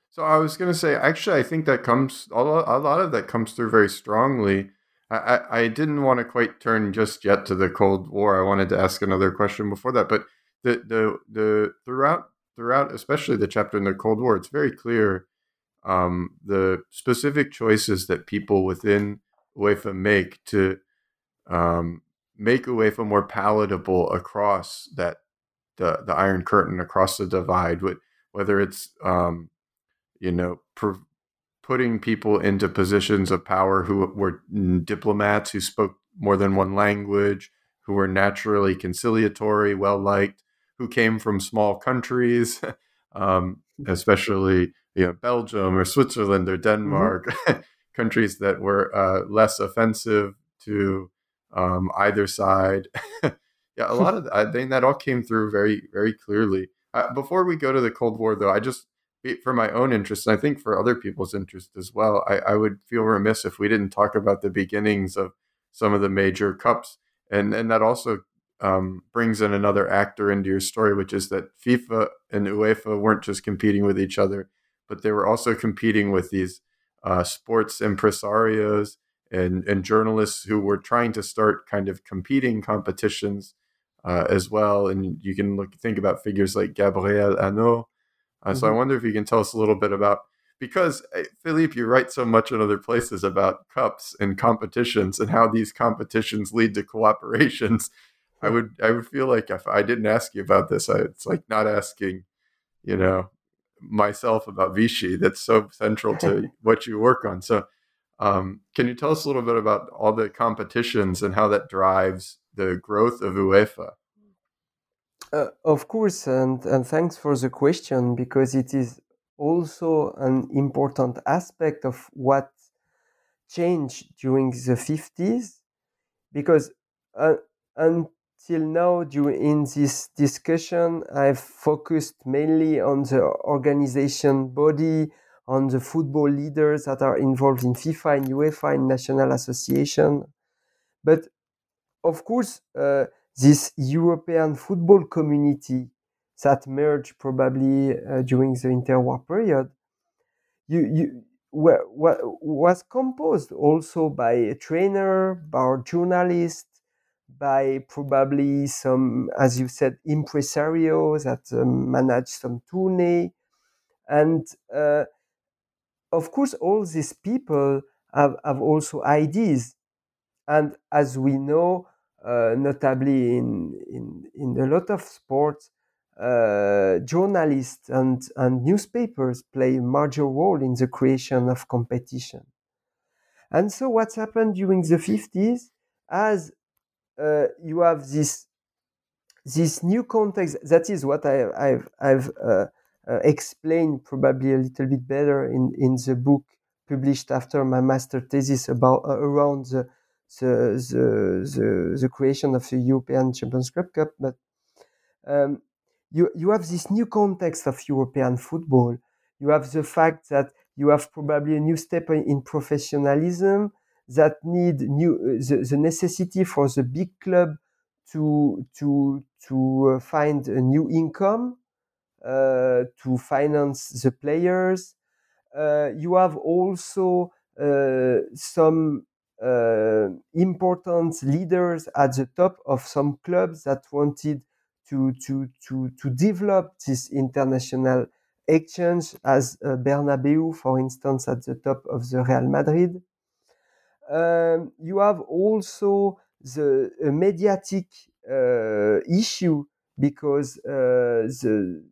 So I was going to say, actually, I think that comes a lot, a lot of that comes through very strongly. I, I, I didn't want to quite turn just yet to the Cold War. I wanted to ask another question before that, but the the the throughout throughout, especially the chapter in the Cold War, it's very clear um, the specific choices that people within UEFA make to um, make UEFA more palatable across that the the Iron Curtain, across the divide. Whether it's um, you know pr- putting people into positions of power who were diplomats who spoke more than one language, who were naturally conciliatory, well liked, who came from small countries, um, especially you know Belgium or Switzerland or. Denmark, mm-hmm. countries that were uh, less offensive to um, either side. yeah, a lot of I think that all came through very very clearly. Uh, before we go to the Cold War, though, I just for my own interest, and I think for other people's interest as well, I, I would feel remiss if we didn't talk about the beginnings of some of the major cups, and and that also um, brings in another actor into your story, which is that FIFA and UEFA weren't just competing with each other, but they were also competing with these uh, sports impresarios and, and journalists who were trying to start kind of competing competitions uh, as well. And you can look think about figures like Gabriel Hanot. Uh, mm-hmm. So I mm-hmm. wonder if you can tell us a little bit about because eh, Philippe, you write so much in other places about cups and competitions and how these competitions lead to cooperations. I would I would feel like if I didn't ask you about this, I, it's like not asking, you know, myself about Vichy. That's so central to what you work on. So, um, can you tell us a little bit about all the competitions and how that drives the growth of UEFA? Uh, of course, and, and thanks for the question because it is also an important aspect of what changed during the 50s because uh, till now, during this discussion, I've focused mainly on the organization body, on the football leaders that are involved in FIFA and UEFA and national association. But of course, uh, this European football community that merged probably uh, during the interwar period, you, you, were, was composed also by a trainer, by our journalists, by probably some, as you said, impresarios that um, manage some tournée. And uh, of course, all these people have, have also ideas. And as we know, uh, notably in, in, in a lot of sports, uh, journalists and, and newspapers play a major role in the creation of competition. And so, what's happened during the 50s, as uh, you have this this new context. That is what I, I've I've uh, uh, explained probably a little bit better in in the book published after my master thesis about uh, around the the, the, the, the creation of the European Champions Cup, but um, you, you have this new context of European football. You have the fact that you have probably a new step in professionalism that need new uh, the, the necessity for the big club to to to uh, find a new income uh, to finance the players. Uh, you have also uh, some uh, important leaders at the top of some clubs that wanted to to to to develop this international exchange, as Bernabeu, for instance, at the top of the Real Madrid. Um, you have also the mediatic uh, issue because uh, the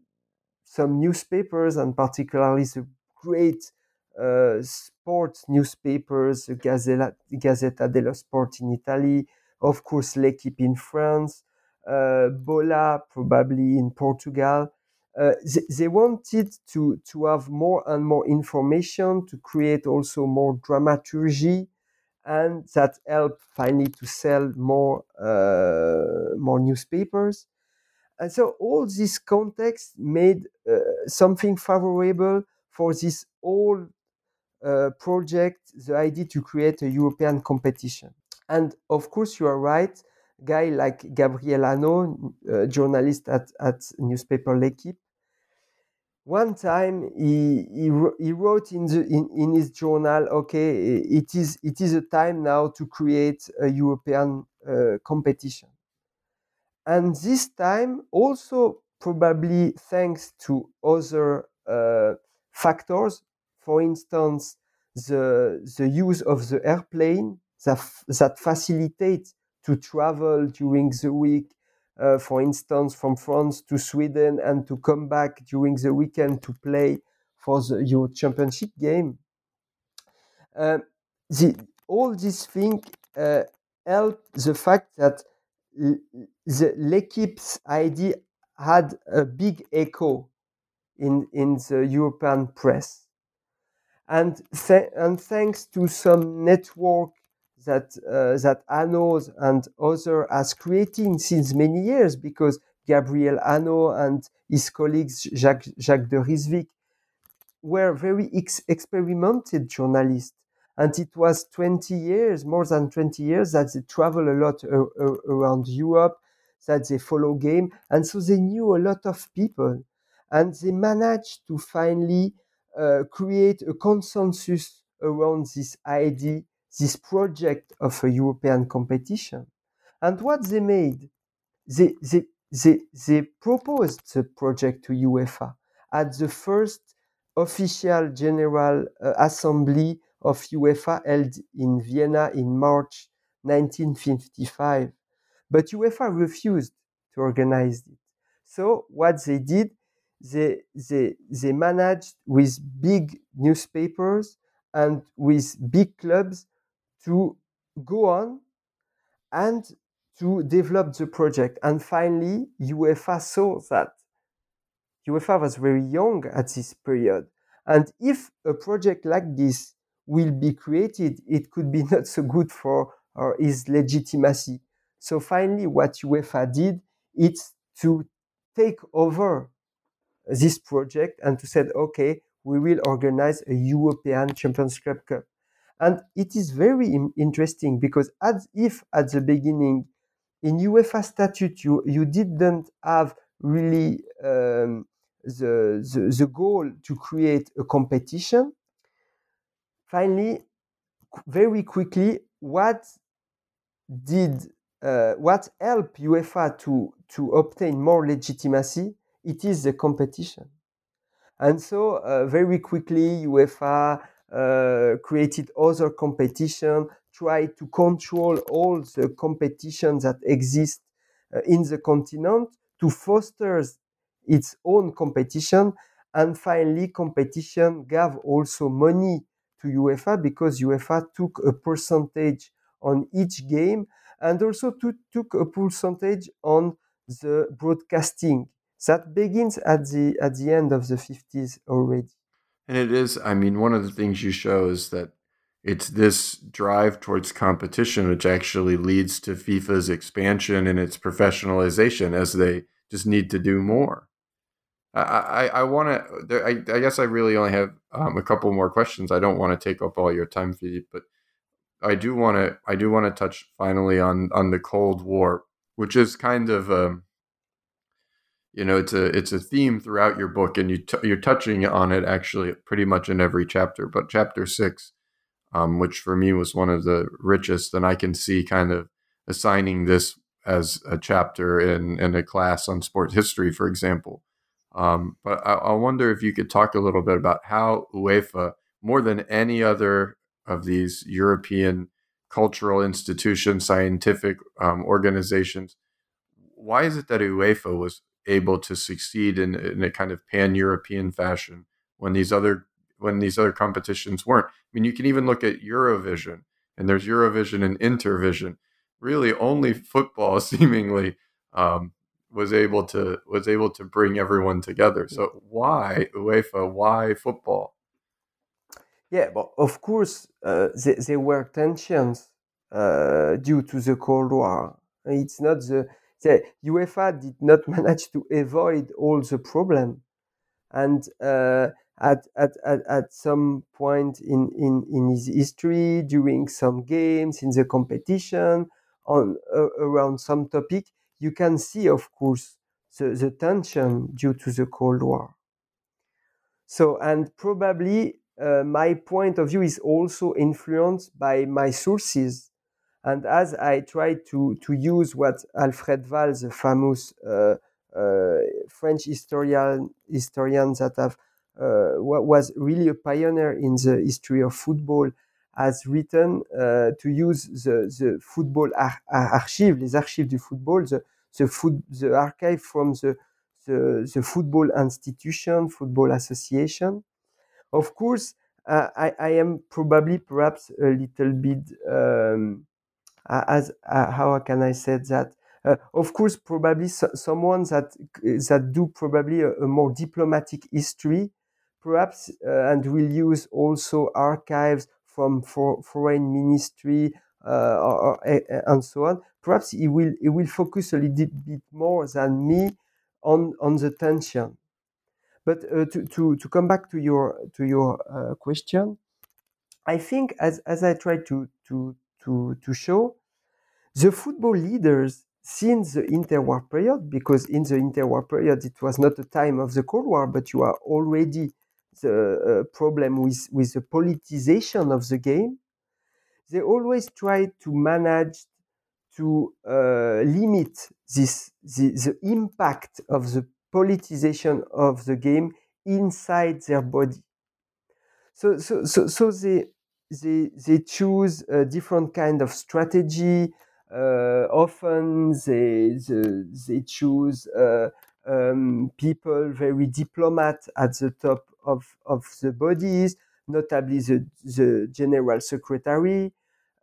some newspapers and particularly the great uh, sports newspapers, the Gazzetta, Gazzetta dello Sport in Italy, of course L'Equipe in France, uh, Bola probably in Portugal. Uh, they, they, wanted to, to have more and more information to create also more dramaturgy and that helped finally to sell more uh, more newspapers. And so all this context made uh, something favorable for this whole uh, project, the idea to create a European competition. And of course, you are right. Guy like Gabriel Hanot, journalist at, at newspaper L'Equipe, one time he, he, he wrote in, the, in, in his journal okay it is it is a time now to create a european uh, competition. And this time also probably thanks to other uh, factors for instance the the use of the airplane that, that facilitate to travel during the week uh, for instance, from France to Sweden and to come back during the weekend to play for the Euro Championship game. Uh, the, all these things uh, help the fact that the L'Equipe's idea had a big echo in, in the European press. And, th- and thanks to some network that uh, that Hanot's and other has creating since many years because Gabriel Hanot and his colleagues Jacques, Jacques de Ryswick were very ex- experimented journalists. And it was 20 years, more than 20 years, that they travel a lot around Europe, that they follow game. And so they knew a lot of people. And they managed to finally uh, create a consensus around this idea this project of a European competition. And what they made, they, they, they, they proposed the project to UEFA at the first official general uh, assembly of UEFA held in Vienna in March 1955. But UEFA refused to organize it. So what they did, they, they, they managed with big newspapers and with big clubs to go on and to develop the project. And finally, UEFA saw that UEFA was very young at this period. And if a project like this will be created, it could be not so good for or its legitimacy. So finally, what UEFA did is to take over this project and to say, okay, we will organize a European Champions Cup. And it is very interesting because as if at the beginning in UEFA statute you, you didn't have really um, the, the, the goal to create a competition, finally, very quickly, what did uh, what helped UEFA to, to obtain more legitimacy? It is the competition. And so, uh, very quickly, UEFA created other competition, tried to control all the competitions that exist uh, in the continent to foster its own competition. And finally, competition gave also money to UEFA because UEFA took a percentage on each game and also to, took a percentage on the broadcasting. That begins at the at the end of the 50s already. And it is, I mean, one of the things you show is that it's this drive towards competition which actually leads to FIFA's expansion and its professionalization as they just need to do more. I I, I want to. I, I guess I really only have um, a couple more questions. I don't want to take up all your time, Philippe, but I do want to. I do want to touch finally on on the Cold War, which is kind of um, you know, it's a it's a theme throughout your book, and you t- you're touching on it actually pretty much in every chapter. But chapter six um, which for me was one of the richest. And I can see kind of assigning this as a chapter in, in a class on sports history, for example. Um, but I, I, wonder if you could talk a little bit about how UEFA, more than any other of these European cultural institutions, scientific um, organizations, why is it that UEFA was able to succeed in, in a kind of pan European fashion when these other when these other competitions weren't. I mean, you can even look at Eurovision, and there's Eurovision and Intervision. Really, only football seemingly um, was able to was able to bring everyone together. So why UEFA? Why football? Yeah, but of course uh, there, there, were tensions uh, due to the Cold War. It's not the, the UEFA did not manage to avoid all the problem, and uh, at, at, at, at some point in, in, in his history, during some games, in the competition, on uh, around some topic, you can see, of course, the, the tension due to the Cold War. So, and probably uh, my point of view is also influenced by my sources. And as I try to, to use what Alfred Wahl, the famous uh, uh, French historian, historian that have uh, was really a pioneer in the history of football, has written uh, to use the, the football ar- archive, les archives du football, the, the, food, the archive from the, the, the football institution, football association. Of course, uh, I, I, am probably perhaps a little bit um, as uh, how can I say that? Uh, of course, probably so, someone that that do probably a, a more diplomatic history perhaps uh, and we'll use also archives from for, foreign ministry uh, or, or, and so on. Perhaps he will he will focus a little bit more than me on on the tension. But uh, to, to to come back to your to your uh, question, I think as as I tried to to to to show, the football leaders since the interwar period, because in the interwar period it was not the time of the Cold War, but you are already the uh, problem with, with the politicization of the game, they always try to manage to uh, limit this the, the impact of the politicization of the game inside their body. So so so, so they they they choose a different kind of strategy. Uh, often they, they they choose uh, um, people very diplomat at the top of, of the bodies, notably the, the general secretary.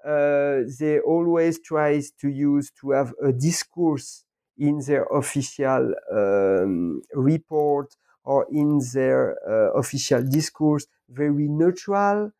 Uh, they always try to use to have a discourse in their official um, report or in their uh, official discourse very neutral.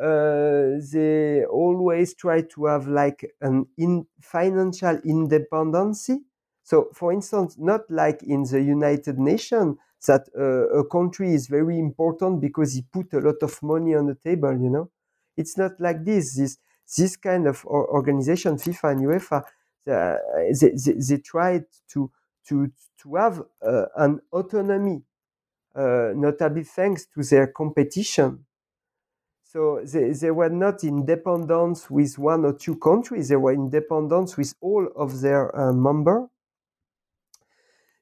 Uh, they always try to have like an in financial independency so, for instance, not like in the United Nations, that uh, a country is very important because he put a lot of money on the table, you know? It's not like this. This, this kind of organization, FIFA and UEFA, uh, they, they, they tried to, to, to have uh, an autonomy, uh, notably thanks to their competition. So they, they were not in dependence with one or two countries, they were in dependence with all of their uh,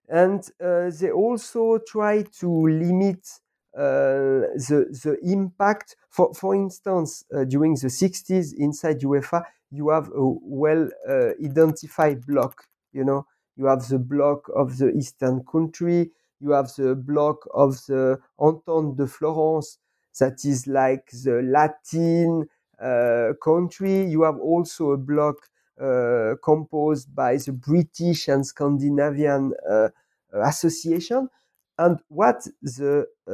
and uh, they also try to limit uh, the the impact. For for instance, uh, during the 60s inside UEFA, you have a well uh, identified block. You know, you have the block of the Eastern country. You have the block of the Entente de Florence, that is like the Latin uh, country. You have also a block uh, composed by the British and Scandinavian uh, association. And what the uh,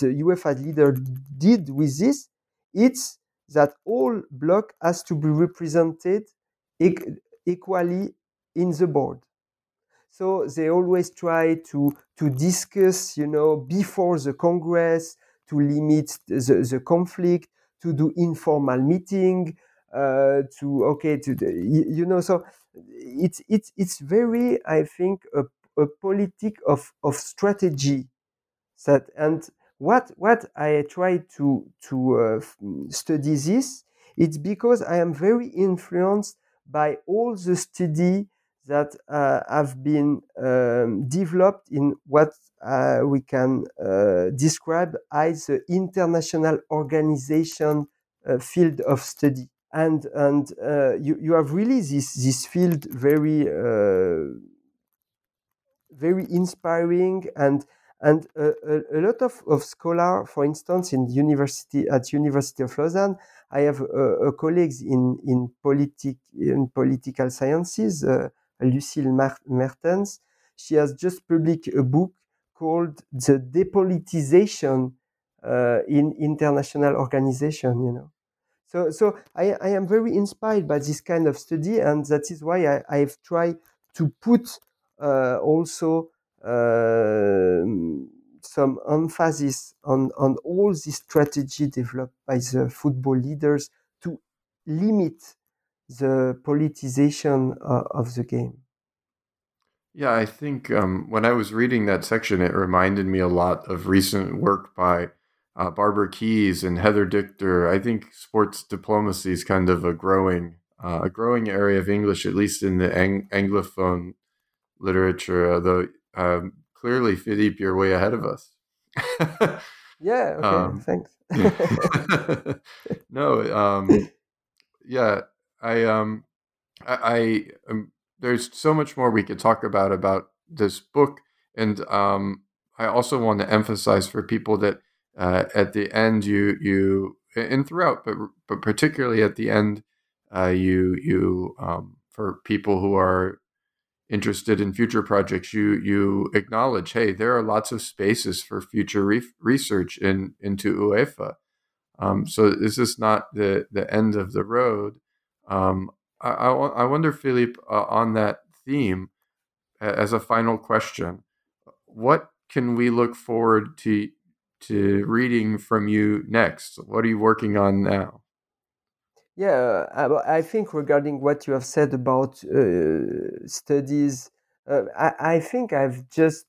the UEFA leader did with this, it's that all block has to be represented equally in the board. So they always try to, to discuss, you know, before the Congress to limit the, the conflict, to do informal meeting, uh, to okay, to the, you know, so it's it's it's very, I think, a, a politic of of strategy. That and what what I try to to uh, study this, it's because I am very influenced by all the study that uh, have been um, developed in what uh, we can uh, describe as the international organization uh, field of study. And, and uh, you, you have really this, this field very, uh, very inspiring and, and a, a, lot of, of scholars, for instance, in university, at University of Lausanne, I have colleagues in, in, politic, in political sciences, Lucile Maertens. She has just published a book called The Depolitization uh, in International Organization, you know. So, so I, I, am very inspired by this kind of study, and that is why I, have tried to put uh, also uh, some emphasis on, on all this strategy developed by the football leaders to limit the politicization uh, of the game. Yeah, I think um, when I was reading that section, it reminded me a lot of recent work by uh, Barbara Keys and Heather Dichter. I think sports diplomacy is kind of a growing uh, a growing area of English, at least in the ang- anglophone literature. Although um, clearly, Philippe, you're way ahead of us. yeah. Okay. Um, thanks. no. Um, yeah. I um I, I um, there's so much more we could talk about about this book, and um I also want to emphasize for people that uh, at the end you you and throughout, but but particularly at the end, uh, you you um, for people who are interested in future projects, you you acknowledge, hey, there are lots of spaces for future re- research in into UEFA. Um, so this is not the the end of the road. Um, I, I, I, wonder, Philippe, uh, on that theme, as a final question, what can we look forward to to reading from you next? What are you working on now? Yeah, I, think regarding what you have said about uh, studies, uh, I, I, think I've just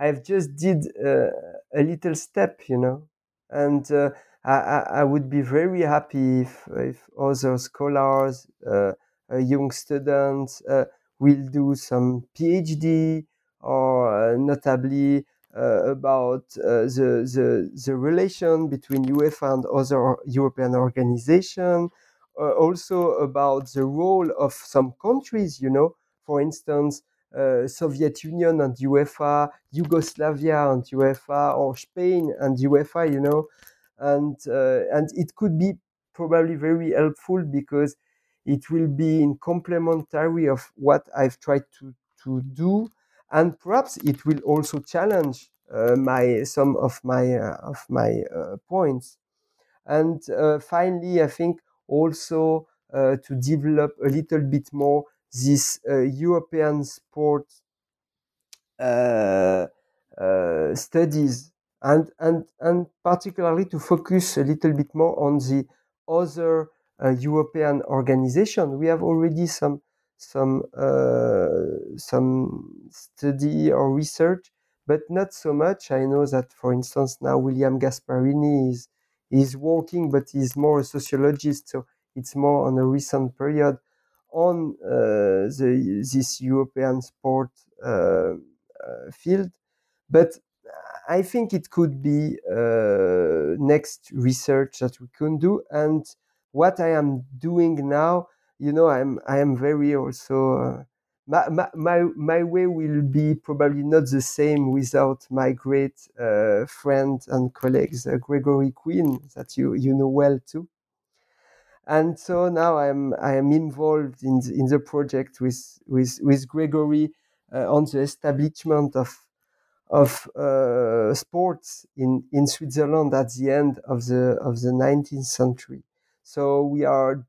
I've just did uh, a little step, you know, and uh, I, I would be very happy if, if other scholars, uh, uh, young students, uh, will do some PhD or uh, notably uh, about uh, the, the, the relation between UEFA and other European organizations, also about the role of some countries, you know, for instance, Soviet Union and UEFA, Yugoslavia and UEFA, or Spain and UEFA, you know, and uh, and it could be probably very helpful because it will be in complementary of what I've tried to to do, and perhaps it will also challenge uh, my some of my uh, of my uh, points. And uh, finally, I think also uh, to develop a little bit more this European sport studies and and and particularly to focus a little bit more on the other uh, European organization. We have already some some uh, some study or research, but not so much. I know that, for instance, now William Gasparini is is working, but he's more a sociologist, so it's more on a recent period on uh, the this European sport uh, uh, field. But I think it could be uh, next research that we can do. And what I am doing now, you know, I'm I am very also. Uh, my, my, my way will be probably not the same without my great uh, friend and colleagues, uh, Gregory Quin, that you, you know well too. And so now I'm I am involved in the, in the project with with with Gregory uh, on the establishment of of uh, sports in, in Switzerland at the end of the of the 19th century. So we are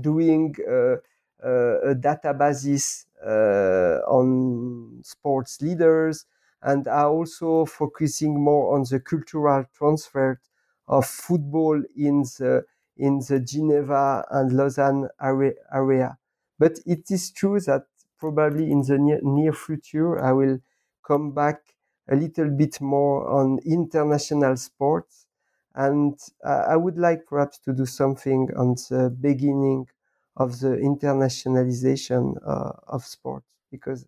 doing uh, uh, a databases uh, on sports leaders and are also focusing more on the cultural transfer of football in the in the Geneva and Lausanne area. But it is true that probably in the near, near future I will come back a little bit more on international sports. And uh, I would like perhaps to do something on the beginning of the internationalization uh, of sports because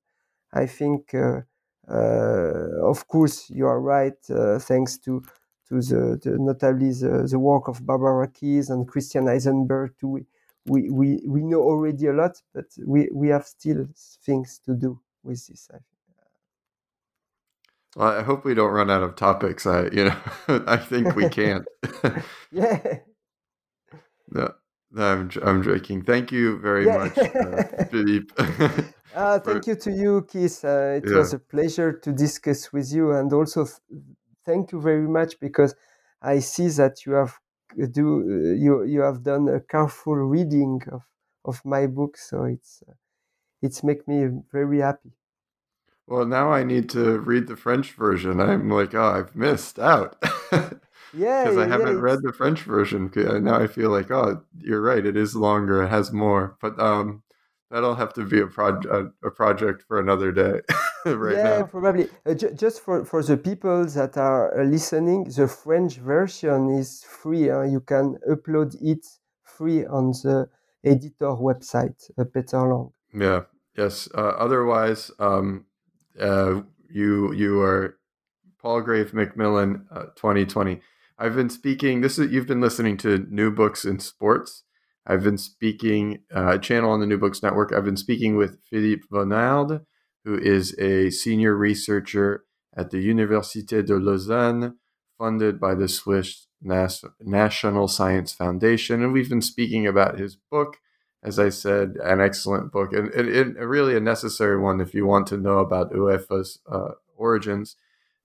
I think, uh, uh of course, you are right. Uh, thanks to to the, the notably the, the, work of Barbara Keys and Christian Eisenberg, too, we, we, we know already a lot, but we, we have still things to do with this. I well, I hope we don't run out of topics. I, you know, I think we can't. yeah. No, no, I'm, I'm joking. Thank you very yeah. much, uh, Philippe. uh, thank you to you, Keith. Uh, it yeah. was a pleasure to discuss with you, and also th- thank you very much because I see that you have uh, do uh, you you have done a careful reading of of my book, so it's uh, it's make me very happy. Well, now I need to read the French version. I'm like, oh, I've missed out. yeah, because I haven't read the French version. Now I feel like, oh, you're right. It is longer. It has more, but um, that'll have to be a project a, project for another day. right yeah, now. probably. Uh, j- just for for the people that are uh, listening, the French version is free. Uh, you can upload it free on the editor website, uh, Peter Lang. Yeah. Yes. Uh, otherwise, um, uh, you you are Palgrave Macmillan, uh, 2020. I've been speaking. This is you've been listening to New Books in Sports. I've been speaking uh, channel on the New Books Network. I've been speaking with Philippe Vonnard, who is a senior researcher at the Université de Lausanne, funded by the Swiss Nas- National Science Foundation, and we've been speaking about his book as I said, an excellent book and, and, and, really a necessary one if you want to know about UEFA's uh, origins.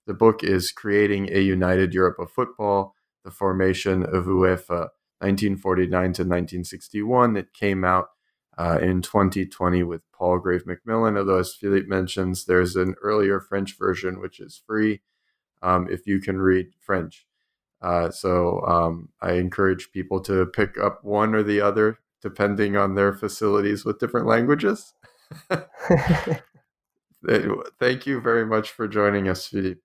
The book is Creating a United Europe of Football, the Formation of UEFA 1949 to 1961. It came out uh, in 2020 with Palgrave Macmillan, although, as Philippe mentions, there's an earlier French version which is free um, if you can read French. Uh, so um, I encourage people to pick up one or the other depending on their facilities with different languages. Thank you very much for joining us, Philippe.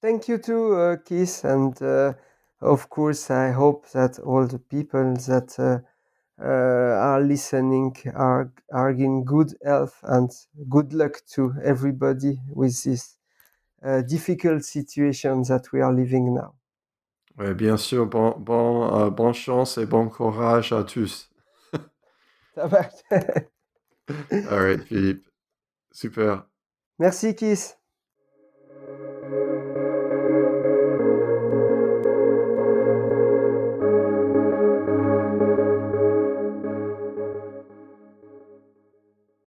Thank you too, uh, Keith. And uh, of course, I hope that all the people that uh, uh, are listening are, are in good health and good luck to everybody with this uh, difficult situation that we are living now. Oui, bien sûr, bon, bon, euh, bonne chance et bon courage à tous. Ça marche. All right, Philippe. Super. Merci, Kiss.